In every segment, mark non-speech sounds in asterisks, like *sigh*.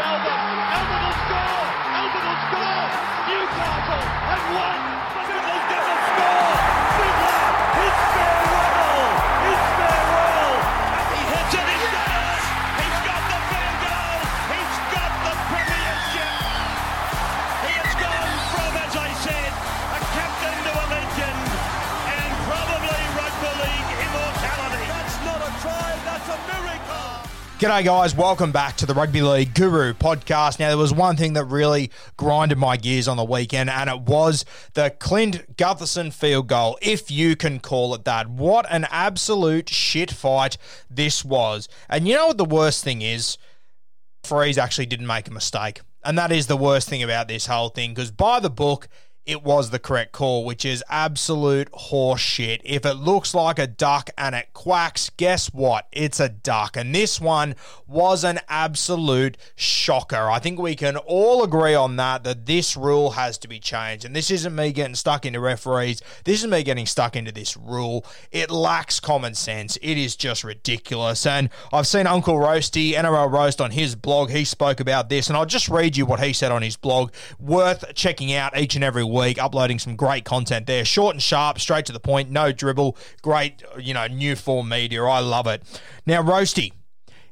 Elba. Elba will score. Elba will score. Newcastle have won. G'day, guys. Welcome back to the Rugby League Guru podcast. Now, there was one thing that really grinded my gears on the weekend, and it was the Clint Gutherson field goal, if you can call it that. What an absolute shit fight this was. And you know what the worst thing is? Freeze actually didn't make a mistake. And that is the worst thing about this whole thing, because by the book, it was the correct call, which is absolute horseshit. If it looks like a duck and it quacks, guess what? It's a duck. And this one was an absolute shocker. I think we can all agree on that, that this rule has to be changed. And this isn't me getting stuck into referees. This is me getting stuck into this rule. It lacks common sense. It is just ridiculous. And I've seen Uncle Roasty, NRL Roast, on his blog. He spoke about this. And I'll just read you what he said on his blog. Worth checking out each and every week, uploading some great content there. Short and sharp, straight to the point, no dribble. Great, you know, new form media. I love it. Now, Roasty,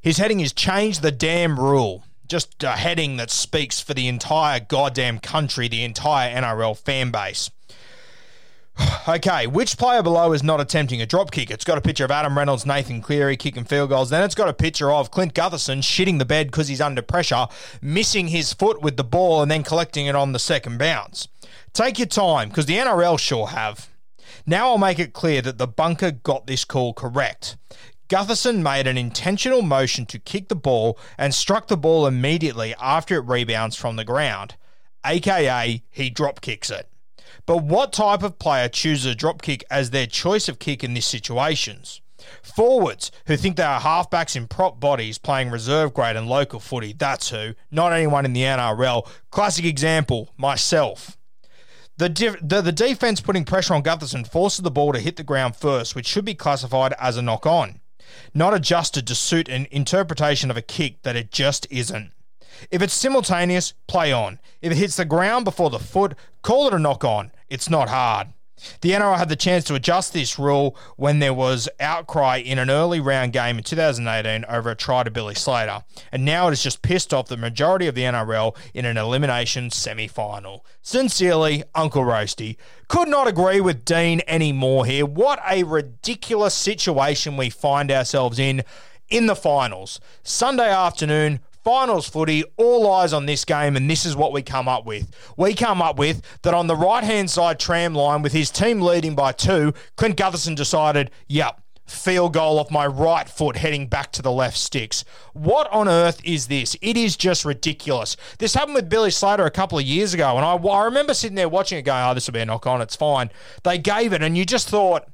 his heading is Change the Damn Rule. Just a heading that speaks for the entire goddamn country, the entire NRL fan base. *sighs* Okay, which player below is not attempting a drop kick? It's got a picture of Adam Reynolds, Nathan Cleary kicking field goals. Then it's got a picture of Clint Gutherson shitting the bed because he's under pressure, missing his foot with the ball, and then collecting it on the second bounce. Take your time because the NRL sure have. Now I'll make it clear that the bunker got this call correct. Gutherson made an intentional motion to kick the ball and struck the ball immediately after it rebounds from the ground, aka he drop kicks it. But what type of player chooses a drop kick as their choice of kick in these situations? Forwards who think they are halfbacks in prop bodies playing reserve grade and local footy. That's who, not anyone in the NRL. Classic example, myself. The, the, the defense putting pressure on Gutherson forces the ball to hit the ground first, which should be classified as a knock on, not adjusted to suit an interpretation of a kick that it just isn't. If it's simultaneous, play on. If it hits the ground before the foot, call it a knock on. It's not hard. The NRL had the chance to adjust this rule when there was outcry in an early round game in 2018 over a try to Billy Slater, and now it has just pissed off the majority of the NRL in an elimination semi final. Sincerely, Uncle Roasty. Could not agree with Dean anymore here. What a ridiculous situation we find ourselves in in the finals. Sunday afternoon, finals footy, all eyes on this game, and this is what we come up with. We come up with that on the right hand side tram line, with his team leading by two, Clint Gutherson decided, yep, field goal off my right foot heading back to the left sticks. What on earth is this? It is just ridiculous. This happened with Billy Slater a couple of years ago, and I, I remember sitting there watching it going, oh, this will be a knock on, it's fine. They gave it, and you just thought,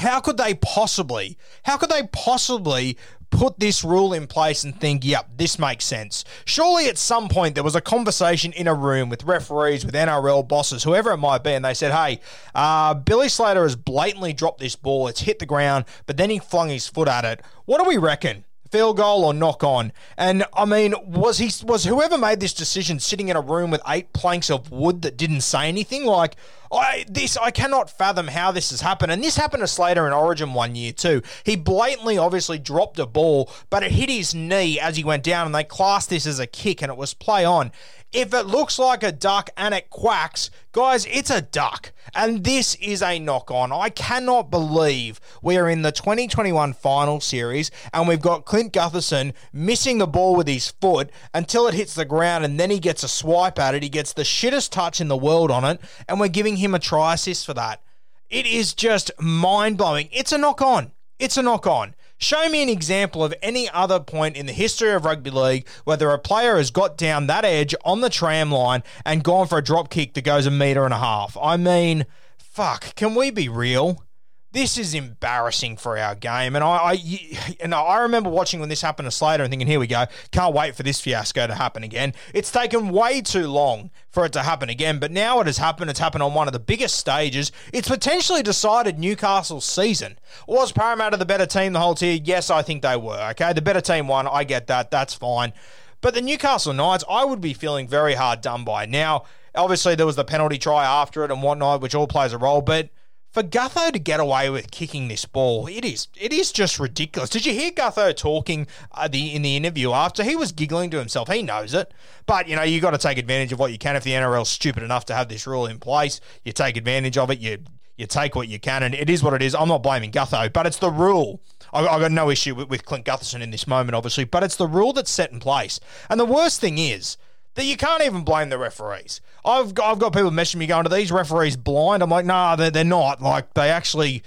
how could they possibly, how could they possibly put this rule in place and think, yep, this makes sense. Surely at some point there was a conversation in a room with referees, with NRL bosses, whoever it might be, and they said, hey, uh, Billy Slater has blatantly dropped this ball. It's hit the ground, but then he flung his foot at it. What do we reckon? field goal or knock on. And I mean, was he was whoever made this decision sitting in a room with eight planks of wood that didn't say anything? Like, I this I cannot fathom how this has happened. And this happened to Slater in Origin one year too. He blatantly obviously dropped a ball, but it hit his knee as he went down, and they classed this as a kick and it was play on. If it looks like a duck and it quacks, guys, it's a duck. And this is a knock on. I cannot believe we are in the 2021 final series and we've got Clint Gutherson missing the ball with his foot until it hits the ground and then he gets a swipe at it. He gets the shittest touch in the world on it, and we're giving him a try assist for that. It is just mind blowing. It's a knock on. It's a knock on. Show me an example of any other point in the history of rugby league whether a player has got down that edge on the tram line and gone for a drop kick that goes a metre and a half. I mean, fuck, can we be real? This is embarrassing for our game. And I, I, and I remember watching when this happened to Slater and thinking, here we go, can't wait for this fiasco to happen again. It's taken way too long for it to happen again, but now it has happened. It's happened on one of the biggest stages. It's potentially decided Newcastle's season. Was Parramatta the better team the whole tier? Yes, I think they were. Okay, the better team won. I get that. That's fine. But the Newcastle Knights, I would be feeling very hard done by. Now, obviously, there was the penalty try after it and whatnot, which all plays a role, but for Gutho to get away with kicking this ball, it is it is just ridiculous. Did you hear Gutho talking uh, the in the interview after? He was giggling to himself. He knows it, but you know you got to take advantage of what you can. If the NRL's stupid enough to have this rule in place, you take advantage of it. You you take what you can, and it is what it is. I'm not blaming Gutho, but it's the rule. I, I got no issue with, with Clint Gutherson in this moment, obviously, but it's the rule that's set in place. And the worst thing is that you can't even blame the referees. I've got, I've got people messaging me going, "Are these referees blind?" I'm like, "Nah, they're, they're not. Like they actually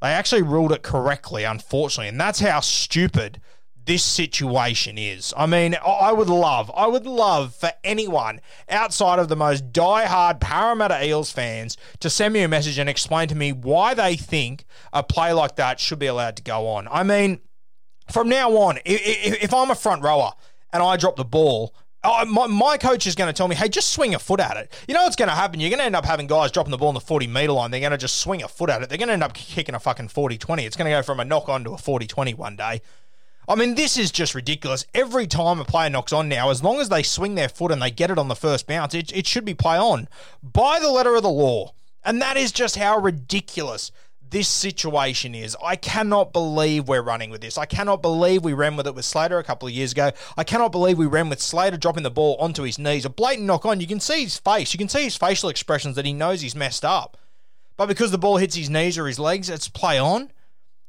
they actually ruled it correctly, unfortunately, and that's how stupid." This situation is. I mean, I would love, I would love for anyone outside of the most die-hard Parramatta Eels fans to send me a message and explain to me why they think a play like that should be allowed to go on. I mean, from now on, if, if I'm a front rower and I drop the ball Oh, my, my coach is going to tell me, hey, just swing a foot at it. You know what's going to happen? You're going to end up having guys dropping the ball on the 40 metre line. They're going to just swing a foot at it. They're going to end up kicking a fucking 40 20. It's going to go from a knock on to a 40 20 one day. I mean, this is just ridiculous. Every time a player knocks on now, as long as they swing their foot and they get it on the first bounce, it, it should be play on by the letter of the law. And that is just how ridiculous this situation is. I cannot believe we're running with this. I cannot believe we ran with it with Slater a couple of years ago. I cannot believe we ran with Slater dropping the ball onto his knees. A blatant knock on. You can see his face. You can see his facial expressions that he knows he's messed up. But because the ball hits his knees or his legs, it's play on.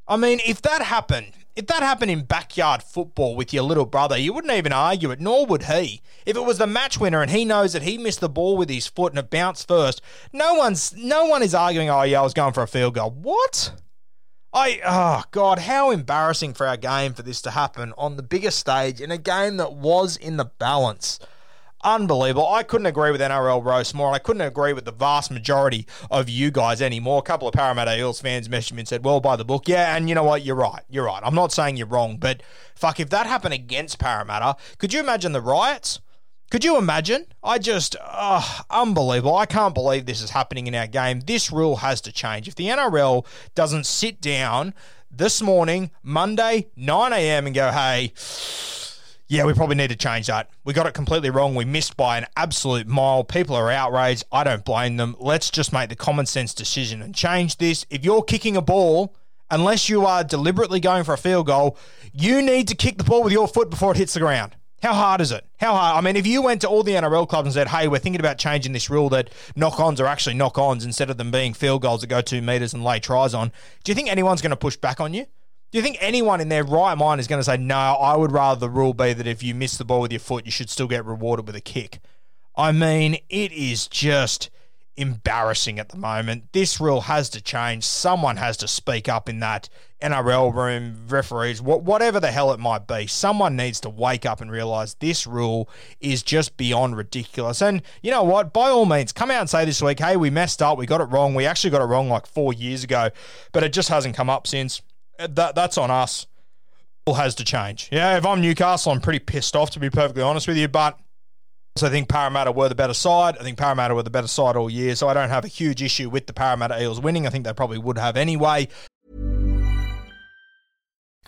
I mean, if that happened, if that happened in backyard football with your little brother, you wouldn't even argue it, nor would he. If it was the match winner and he knows that he missed the ball with his foot and it bounced first, no one's no one is arguing, oh yeah, I was going for a field goal. What? I oh god, how embarrassing for our game for this to happen on the biggest stage in a game that was in the balance. Unbelievable. I couldn't agree with NRL roast more. I couldn't agree with the vast majority of you guys anymore. A couple of Parramatta Eels fans messaged me and said, well, by the book. Yeah, and you know what? You're right. You're right. I'm not saying you're wrong, but fuck, if that happened against Parramatta, could you imagine the riots? Could you imagine? I just, uh, unbelievable. I can't believe this is happening in our game. This rule has to change. If the NRL doesn't sit down this morning, Monday, 9 a.m., and go, hey, yeah, we probably need to change that. We got it completely wrong. We missed by an absolute mile. People are outraged. I don't blame them. Let's just make the common sense decision and change this. If you're kicking a ball, unless you are deliberately going for a field goal, you need to kick the ball with your foot before it hits the ground. How hard is it? How hard? I mean, if you went to all the NRL clubs and said, hey, we're thinking about changing this rule that knock ons are actually knock ons instead of them being field goals that go two metres and lay tries on, do you think anyone's going to push back on you? Do you think anyone in their right mind is going to say, no, I would rather the rule be that if you miss the ball with your foot, you should still get rewarded with a kick? I mean, it is just embarrassing at the moment. This rule has to change. Someone has to speak up in that NRL room, referees, whatever the hell it might be. Someone needs to wake up and realize this rule is just beyond ridiculous. And you know what? By all means, come out and say this week, hey, we messed up. We got it wrong. We actually got it wrong like four years ago, but it just hasn't come up since that that's on us. All has to change. Yeah, if I'm Newcastle, I'm pretty pissed off to be perfectly honest with you. But I think Parramatta were the better side. I think Parramatta were the better side all year. So I don't have a huge issue with the Parramatta Eels winning. I think they probably would have anyway.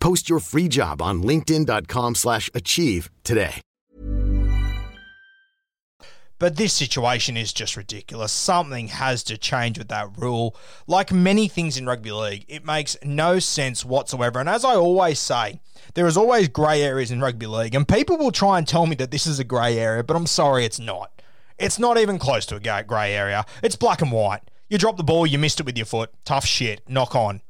Post your free job on linkedin.com/achieve slash achieve today. But this situation is just ridiculous. Something has to change with that rule. Like many things in rugby league, it makes no sense whatsoever. And as I always say, there is always grey areas in rugby league, and people will try and tell me that this is a grey area, but I'm sorry, it's not. It's not even close to a grey area. It's black and white. You drop the ball, you missed it with your foot. Tough shit. Knock on.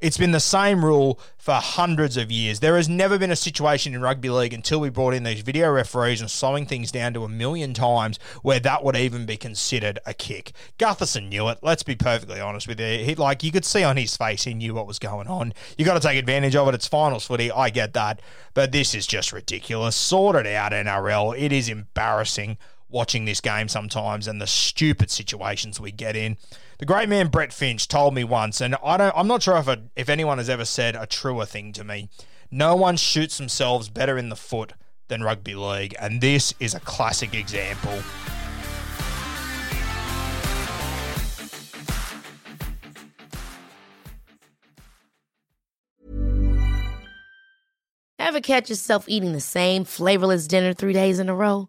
It's been the same rule for hundreds of years. There has never been a situation in rugby league until we brought in these video referees and slowing things down to a million times where that would even be considered a kick. Gutherson knew it. Let's be perfectly honest with you. He, like you could see on his face, he knew what was going on. You got to take advantage of it. It's finals footy. I get that, but this is just ridiculous. Sort it out, NRL. It is embarrassing watching this game sometimes and the stupid situations we get in. The great man Brett Finch told me once, and I don't, I'm not sure if, a, if anyone has ever said a truer thing to me. No one shoots themselves better in the foot than rugby league, and this is a classic example. Ever catch yourself eating the same flavorless dinner three days in a row?